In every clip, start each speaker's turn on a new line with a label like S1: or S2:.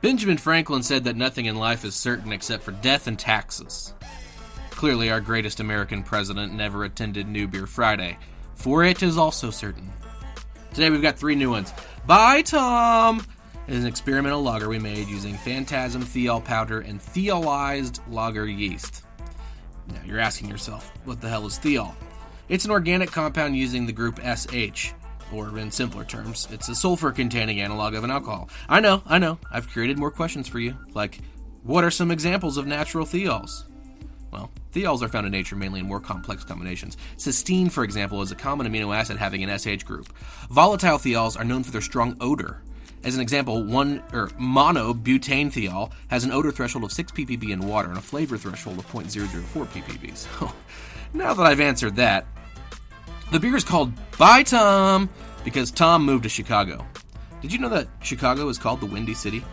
S1: Benjamin Franklin said that nothing in life is certain except for death and taxes. Clearly, our greatest American president never attended New Beer Friday, for it is also certain. Today we've got three new ones. Bye, Tom! is an experimental lager we made using phantasm thiol powder and thiolized lager yeast. Now you're asking yourself, what the hell is thiol? It's an organic compound using the group SH, or in simpler terms, it's a sulfur containing analog of an alcohol. I know, I know, I've created more questions for you, like, what are some examples of natural thiols? Well, thiols are found in nature mainly in more complex combinations. Cysteine, for example, is a common amino acid having an SH group. Volatile thiols are known for their strong odor. As an example, one er, or monobutane thiol has an odor threshold of 6 ppb in water and a flavor threshold of 0.004 ppb. So, now that I've answered that, the beer is called Bye Tom because Tom moved to Chicago. Did you know that Chicago is called the Windy City?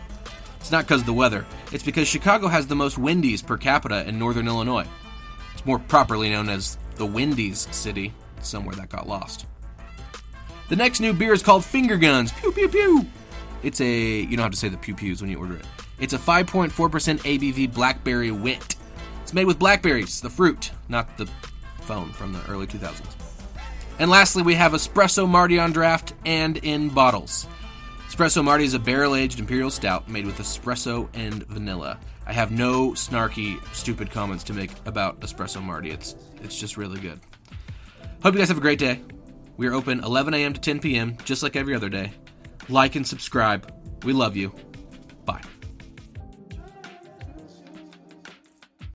S1: It's not because of the weather. It's because Chicago has the most Windies per capita in northern Illinois. It's more properly known as the Windies City, somewhere that got lost. The next new beer is called Finger Guns. Pew pew pew. It's a you don't have to say the pew pews when you order it. It's a 5.4% ABV blackberry wit. It's made with blackberries, the fruit, not the phone from the early 2000s. And lastly, we have Espresso Marty on draft and in bottles. Espresso Marty is a barrel aged imperial stout made with espresso and vanilla. I have no snarky, stupid comments to make about Espresso Marty. It's it's just really good. Hope you guys have a great day. We are open 11 a.m. to 10 p.m. just like every other day. Like and subscribe. We love you. Bye.